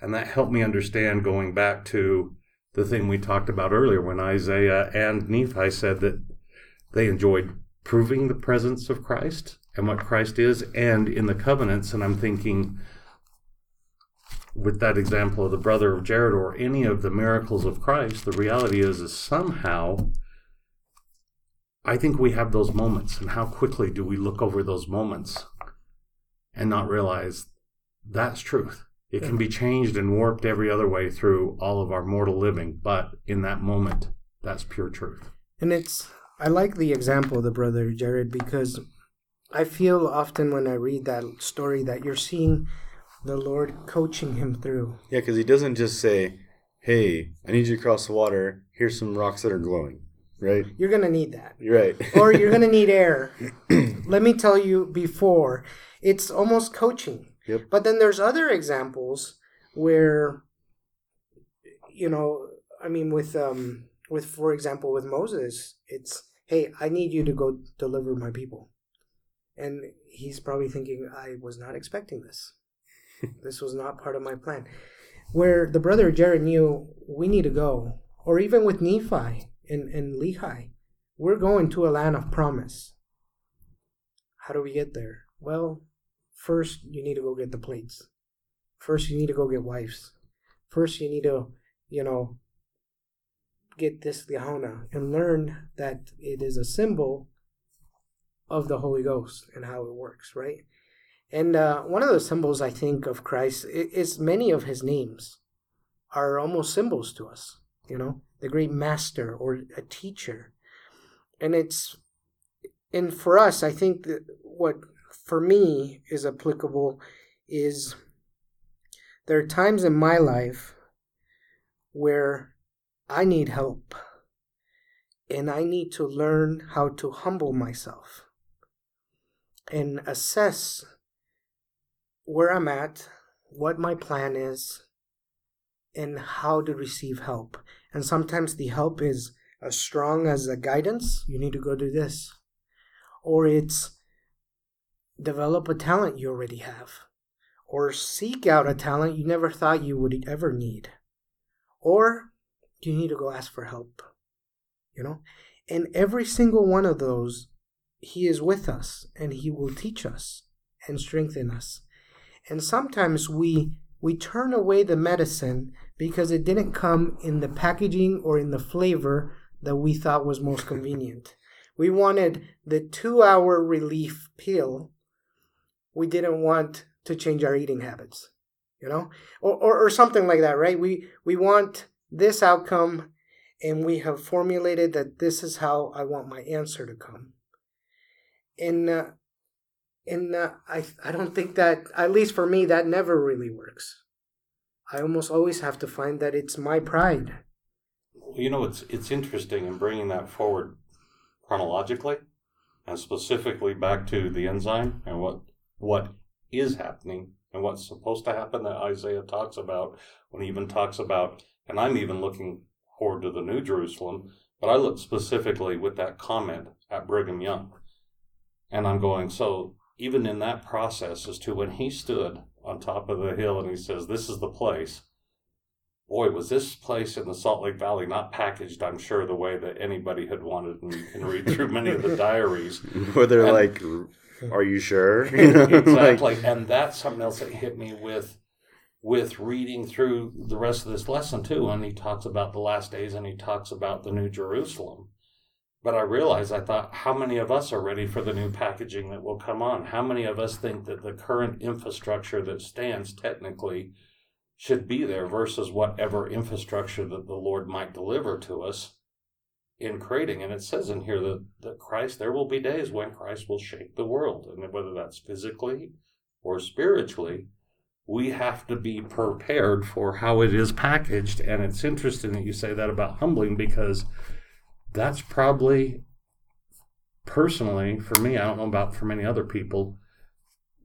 And that helped me understand going back to the thing we talked about earlier when Isaiah and Nephi said that they enjoyed proving the presence of Christ and what Christ is and in the covenants. And I'm thinking, with that example of the brother of Jared or any of the miracles of Christ, the reality is, is somehow I think we have those moments, and how quickly do we look over those moments and not realize that's truth? It can be changed and warped every other way through all of our mortal living, but in that moment, that's pure truth. And it's, I like the example of the brother Jared because I feel often when I read that story that you're seeing the Lord coaching him through. Yeah, because he doesn't just say, "Hey, I need you to cross the water. Here's some rocks that are glowing." Right? You're gonna need that. You're right. (laughs) or you're gonna need air. (clears throat) Let me tell you before. It's almost coaching. Yep. But then there's other examples where, you know, I mean, with um, with for example, with Moses, it's hey, I need you to go deliver my people, and he's probably thinking, I was not expecting this. this was not part of my plan. Where the brother Jared knew we need to go, or even with Nephi and, and Lehi, we're going to a land of promise. How do we get there? Well, first you need to go get the plates. First you need to go get wives. First you need to, you know, get this Liahona and learn that it is a symbol of the Holy Ghost and how it works, right? And uh, one of the symbols I think of Christ is many of his names are almost symbols to us, you know, the great master or a teacher. And it's, and for us, I think that what for me is applicable is there are times in my life where I need help and I need to learn how to humble myself and assess where I'm at, what my plan is, and how to receive help. And sometimes the help is as strong as a guidance, you need to go do this. Or it's develop a talent you already have. Or seek out a talent you never thought you would ever need. Or you need to go ask for help. You know? And every single one of those, He is with us and He will teach us and strengthen us. And sometimes we we turn away the medicine because it didn't come in the packaging or in the flavor that we thought was most convenient. (laughs) We wanted the two hour relief pill. We didn't want to change our eating habits, you know, or, or, or something like that, right? We, we want this outcome and we have formulated that this is how I want my answer to come. And, uh, and uh, I, I don't think that, at least for me, that never really works. I almost always have to find that it's my pride. You know, it's it's interesting in bringing that forward chronologically, and specifically back to the ensign and what what is happening and what's supposed to happen that Isaiah talks about when he even talks about, and I'm even looking forward to the New Jerusalem, but I look specifically with that comment at Brigham Young, and I'm going so even in that process as to when he stood on top of the hill and he says, This is the place. Boy, was this place in the Salt Lake Valley not packaged, I'm sure, the way that anybody had wanted. And you can read through many of the diaries. (laughs) Where they're And- like, "Are you sure?" (laughs) (laughs) Exactly. like- and that's something else that hit me with with reading through the rest of this lesson too. And he talks about the last days and he talks about the New Jerusalem. But I realized I thought, how many of us are ready for the new packaging that will come on? How many of us think that the current infrastructure that stands technically should be there versus whatever infrastructure that the Lord might deliver to us in creating? And it says in here that, that Christ, there will be days when Christ will shake the world. And whether that's physically or spiritually, we have to be prepared for how it is packaged. And it's interesting that you say that about humbling because that's probably personally for me i don't know about for many other people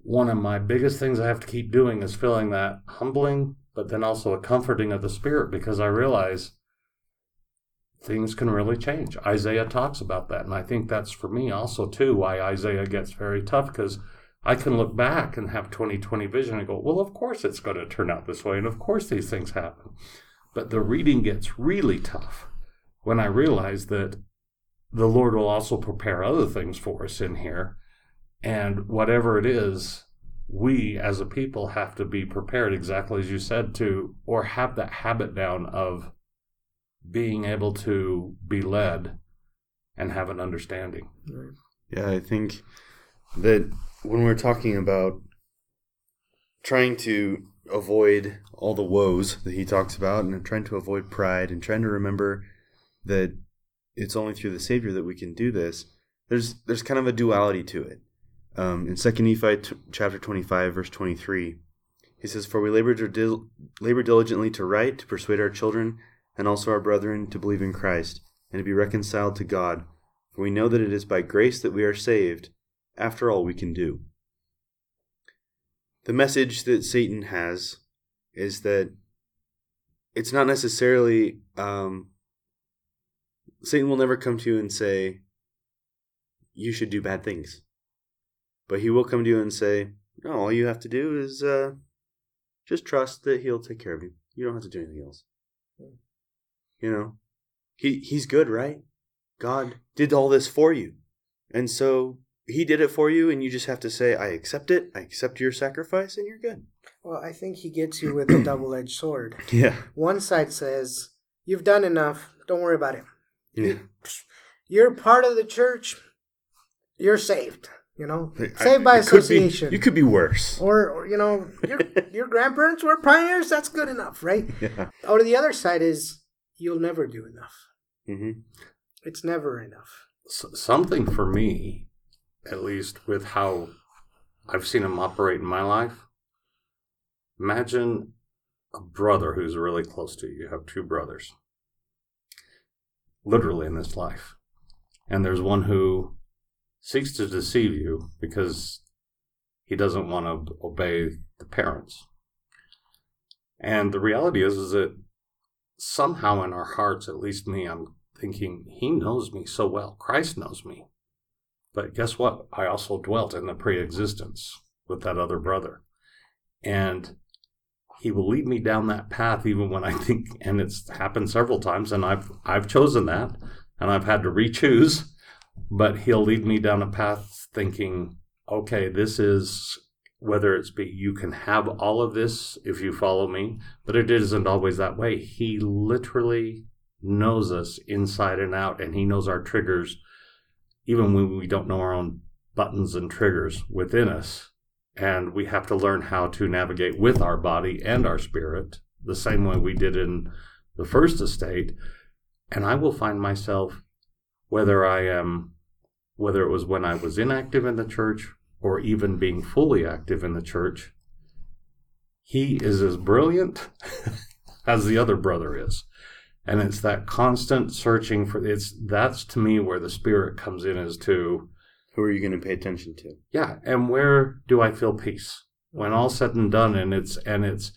one of my biggest things i have to keep doing is feeling that humbling but then also a comforting of the spirit because i realize things can really change. Isaiah talks about that and i think that's for me also too why isaiah gets very tough because i can look back and have 2020 vision and go well of course it's going to turn out this way and of course these things happen. But the reading gets really tough when I realize that the Lord will also prepare other things for us in here. And whatever it is, we as a people have to be prepared, exactly as you said, to, or have that habit down of being able to be led and have an understanding. Yeah, I think that when we're talking about trying to avoid all the woes that he talks about and trying to avoid pride and trying to remember that it's only through the Savior that we can do this, there's there's kind of a duality to it. Um, in Second Nephi t- chapter 25, verse 23, he says, For we labor, to dil- labor diligently to write, to persuade our children and also our brethren to believe in Christ and to be reconciled to God. For we know that it is by grace that we are saved, after all we can do. The message that Satan has is that it's not necessarily, um, Satan will never come to you and say, you should do bad things. But he will come to you and say, no, all you have to do is uh, just trust that he'll take care of you. You don't have to do anything else. You know, he he's good, right? God did all this for you. And so he did it for you and you just have to say I accept it. I accept your sacrifice and you're good. Well, I think he gets you with a double edged sword. (clears throat) Yeah. One side says, You've done enough. Don't worry about it. Yeah. (laughs) You're part of the church. You're saved. You know, I- saved by you could be- association. you could be worse. or, or you know, your (laughs) your grandparents were pioneers. That's good enough, right? Yeah. Or the other side is you'll never do enough. hmm It's never enough. S- something for me, at least with how I've seen him operate in my life. Imagine a brother who's really close to you. You have two brothers, literally in this life. And there's one who seeks to deceive you because he doesn't want to obey the parents. And the reality is, is that somehow in our hearts, at least me, I'm thinking, He knows me so well. Christ knows me. But guess what? I also dwelt in the pre existence with that other brother. And he will lead me down that path even when I think and it's happened several times and I've I've chosen that and I've had to re-choose, but he'll lead me down a path thinking, okay, this is whether it's be you can have all of this if you follow me, but it isn't always that way. He literally knows us inside and out and he knows our triggers even when we don't know our own buttons and triggers within us. And we have to learn how to navigate with our body and our spirit the same way we did in the first estate. And I will find myself, whether I am, whether it was when I was inactive in the church or even being fully active in the church, he is as brilliant (laughs) as the other brother is and it's that constant searching for it's that's to me where the spirit comes in as to who are you going to pay attention to? Yeah and where do i feel peace? When all said and done and it's and it's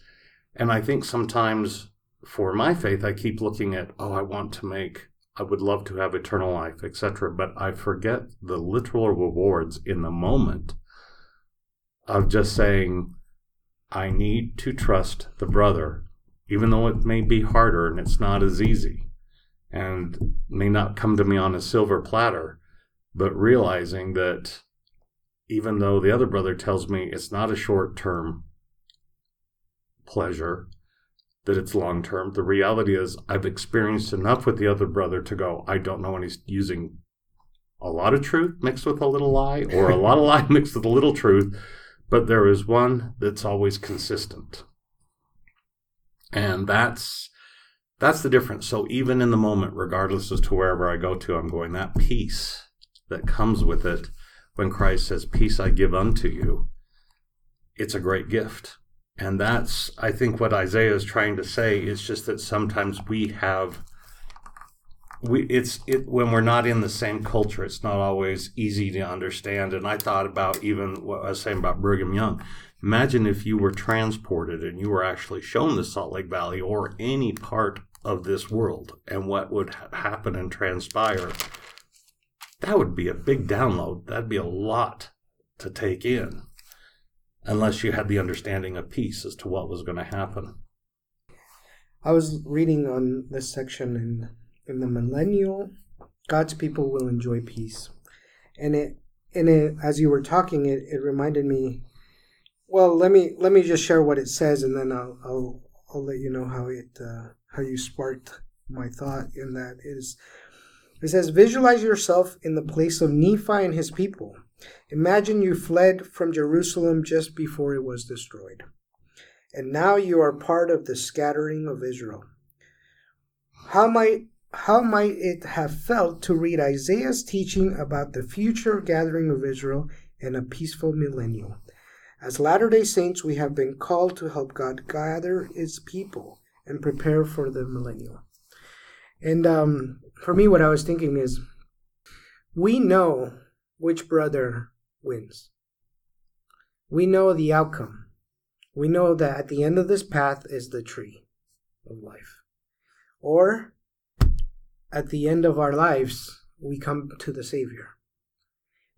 and i think sometimes for my faith i keep looking at oh i want to make i would love to have eternal life etc but i forget the literal rewards in the moment of just saying i need to trust the brother even though it may be harder and it's not as easy and may not come to me on a silver platter, but realizing that even though the other brother tells me it's not a short term pleasure, that it's long term, the reality is I've experienced enough with the other brother to go, I don't know when he's using a lot of truth mixed with a little lie or a lot of lie (laughs) mixed with a little truth, but there is one that's always consistent. And that's that's the difference. So even in the moment regardless as to wherever i go to i'm going that peace that comes with it when christ says peace i give unto you. It's a great gift. And that's i think what isaiah is trying to say It's just that sometimes we have we it's it when we're not in the same culture it's not always easy to understand. And i thought about even what i was saying about brigham young. Imagine if you were transported and you were actually shown the Salt Lake Valley or any part of this world and what would ha- happen and transpire. That would be a big download. That'd be a lot to take in, unless you had the understanding of peace as to what was going to happen. I was reading on this section in in the millennial, God's people will enjoy peace, and it and it as you were talking, it, it reminded me well, let me let me just share what it says, and then I'll I'll, I'll let you know how it uh, how you sparked my thought in that is. It says, Visualize yourself in the place of Nephi and his people. Imagine you fled from Jerusalem just before it was destroyed. And now you are part of the scattering of Israel. How might how might it have felt to read Isaiah's teaching about the future gathering of Israel in a peaceful millennium? As Latter day Saints, we have been called to help God gather his people and prepare for the millennium. And um, for me, what I was thinking is we know which brother wins, we know the outcome. We know that at the end of this path is the tree of life. Or at the end of our lives, we come to the Savior.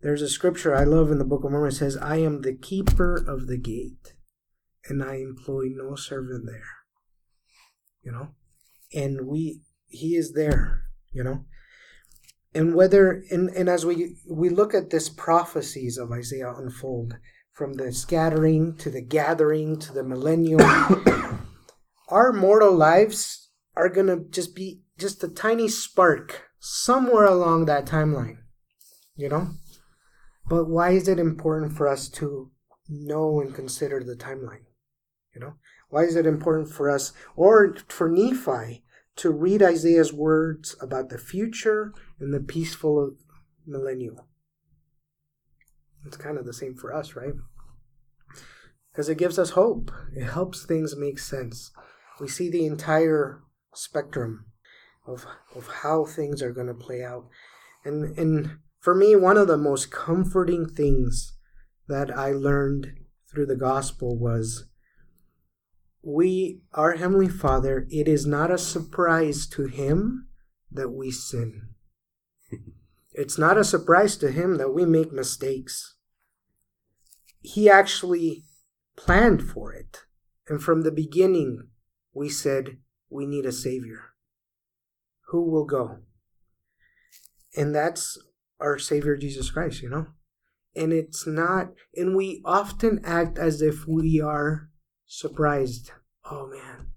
There's a scripture I love in the Book of Mormon. Says, I am the keeper of the gate, and I employ no servant there. You know? And we he is there, you know? And whether and, and as we we look at this prophecies of Isaiah unfold, from the scattering to the gathering to the millennium, (coughs) our mortal lives are gonna just be just a tiny spark somewhere along that timeline. You know? But why is it important for us to know and consider the timeline? You know, why is it important for us or for Nephi to read Isaiah's words about the future and the peaceful millennial. It's kind of the same for us, right? Because it gives us hope. It helps things make sense. We see the entire spectrum of of how things are going to play out. And and for me, one of the most comforting things that I learned through the gospel was we, our Heavenly Father, it is not a surprise to Him that we sin. (laughs) it's not a surprise to Him that we make mistakes. He actually planned for it. And from the beginning, we said, we need a Savior. Who will go? And that's our Savior Jesus Christ, you know? And it's not, and we often act as if we are surprised. Oh man,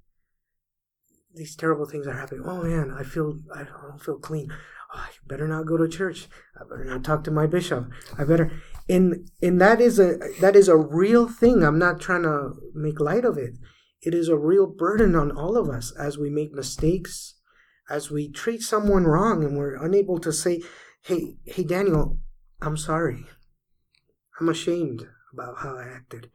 these terrible things are happening. Oh man, I feel, I don't feel clean. oh, I better not go to church. I better not talk to my bishop. I better and and that is a that is a real thing. I'm not trying to make light of it. It is a real burden on all of us as we make mistakes, as we treat someone wrong and we're unable to say, "Hey, hey Daniel, I'm sorry. I'm ashamed about how I acted."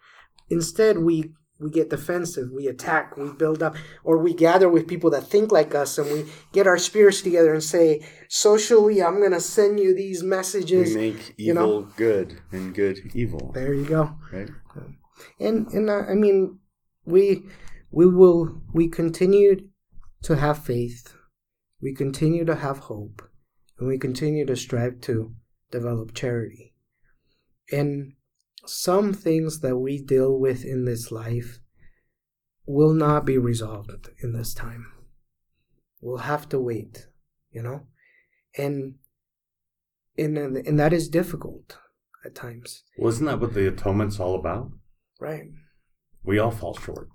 Instead, we we get defensive, we attack, we build up, or we gather with people that think like us and we get our spirits together and say, socially, I'm going to send you these messages. We make evil you know? good and good evil. There you go. Right? And, and uh, I mean, we, we will, we continue to have faith, we continue to have hope, and we continue to strive to develop charity. And some things that we deal with in this life will not be resolved in this time. We'll have to wait, you know? And and and that is difficult at times. Wasn't that what the atonement's all about? Right. We all fall short.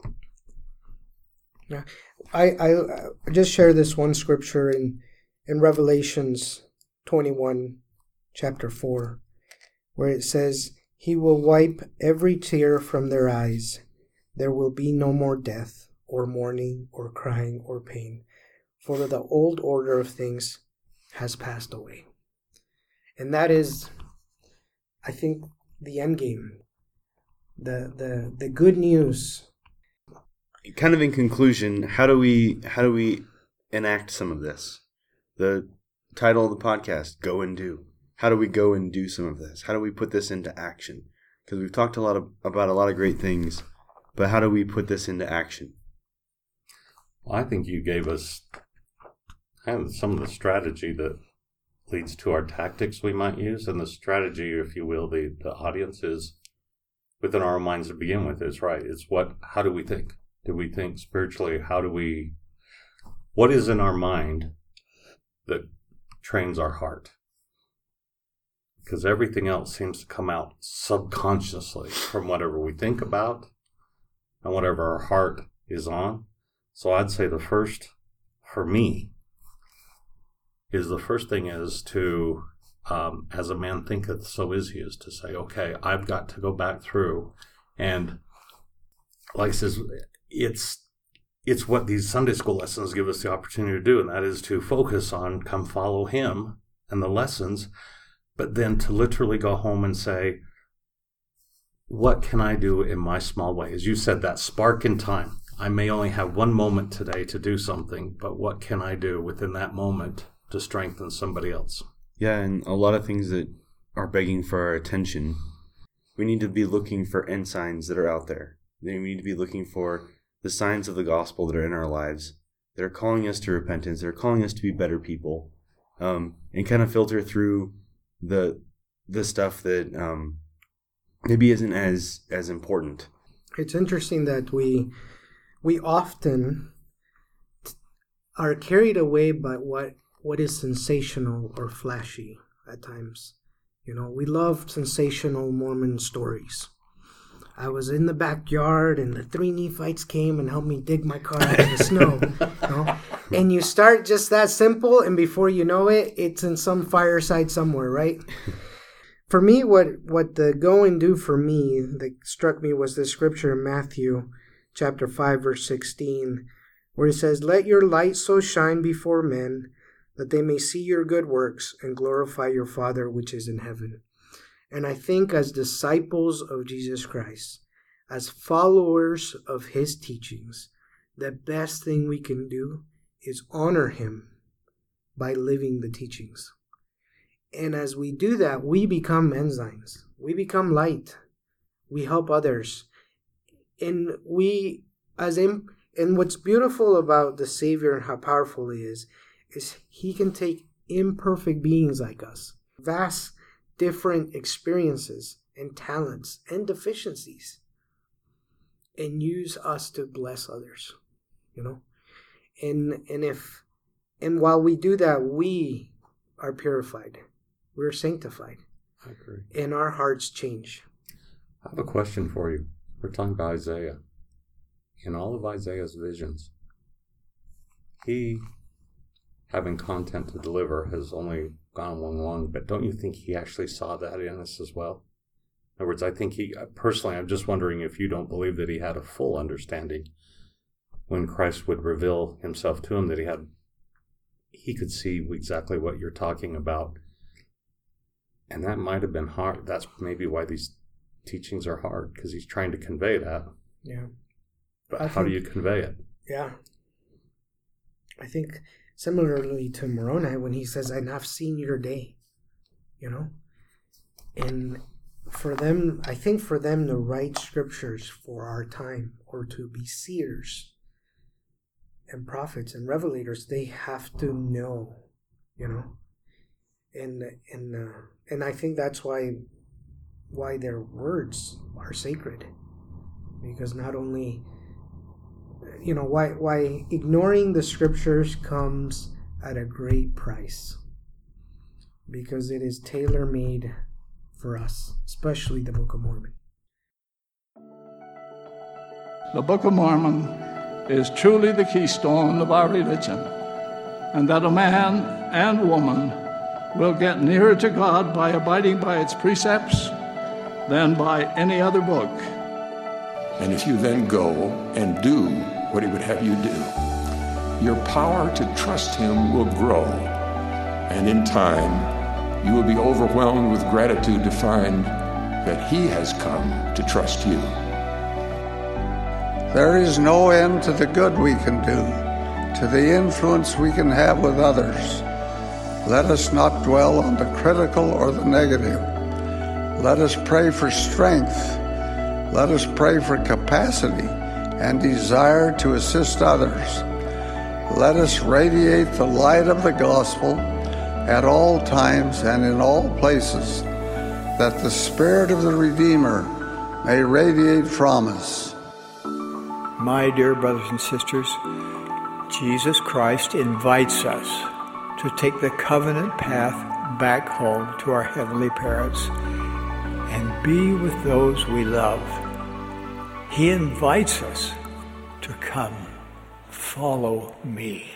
Yeah. I I, I just share this one scripture in in Revelations 21 chapter 4 where it says he will wipe every tear from their eyes. There will be no more death, or mourning, or crying, or pain, for the old order of things has passed away. And that is, I think, the end game. The the the good news. Kind of in conclusion, how do we how do we enact some of this? The title of the podcast, Go and Do how do we go and do some of this? How do we put this into action? Because we've talked a lot of, about a lot of great things, but how do we put this into action? Well, I think you gave us kind of some of the strategy that leads to our tactics we might use, and the strategy, if you will, the the audience is within our minds to begin with. Is right. It's what? How do we think? Do we think spiritually? How do we? What is in our mind that trains our heart? Because everything else seems to come out subconsciously from whatever we think about and whatever our heart is on. So I'd say the first, for me, is the first thing is to, um, as a man thinketh, so is he, is to say, okay, I've got to go back through and, like I says, it's it's what these Sunday school lessons give us the opportunity to do, and that is to focus on come follow him and the lessons but then to literally go home and say, what can I do in my small way? As you said, that spark in time. I may only have one moment today to do something, but what can I do within that moment to strengthen somebody else? Yeah, and a lot of things that are begging for our attention. We need to be looking for ensigns that are out there. We need to be looking for the signs of the gospel that are in our lives, They're calling us to repentance, They're calling us to be better people, um, and kind of filter through the the stuff that um, maybe isn't as as important. It's interesting that we we often are carried away by what what is sensational or flashy at times. You know, we love sensational Mormon stories. I was in the backyard and the three Nephites came and helped me dig my car out of the snow. You know? (laughs) And you start just that simple, and before you know it, it's in some fireside somewhere, right? (laughs) For me, what what the go and do for me that struck me was the scripture in Matthew chapter 5, verse 16, where it says, Let your light so shine before men that they may see your good works and glorify your Father which is in heaven. And I think as disciples of Jesus Christ, as followers of his teachings, the best thing we can do is honor him by living the teachings. And as we do that, we become ensigns. We become light. We help others. And we, as in, and what's beautiful about the Savior and how powerful he is, is he can take imperfect beings like us, vast different experiences and talents and deficiencies and use us to bless others you know and and if and while we do that we are purified we're sanctified I agree. and our hearts change I have a question for you. We're talking about Isaiah. In all of Isaiah's visions, he having content to deliver has only gone long But don't you think he actually saw that in us as well? In other words, I think he uh, personally. I'm just wondering if you don't believe that he had a full understanding when Christ would reveal himself to him that he had he could see exactly what you're talking about. And that might have been hard. That's maybe why these teachings are hard because he's trying to convey that. Yeah. But I how do you convey it? Yeah. I think similarly to Moroni when he says, and I've seen your day, you know? And for them, I think for them to write scriptures for our time or to be seers and prophets and revelators, they have to know, you know? And, and, uh, and I think that's why, why their words are sacred. Because not only you know why why ignoring the scriptures comes at a great price because it is tailor made for us especially the book of mormon The Book of Mormon is truly the keystone of our religion, and that a man and woman will get nearer to God by abiding by its precepts than by any other book. And if you then go and do what He would have you do, your power to trust Him will grow. And in time, you will be overwhelmed with gratitude to find that He has come to trust you. There is no end to the good we can do, to the influence we can have with others. Let us not dwell on the critical or the negative. Let us pray for strength. Let us pray for capacity and desire to assist others. Let us radiate the light of the gospel at all times and in all places, that the Spirit of the Redeemer may radiate from us. My dear brothers and sisters, Jesus Christ invites us to take the covenant path back home to our heavenly parents and be with those we love. He invites us to come, follow me.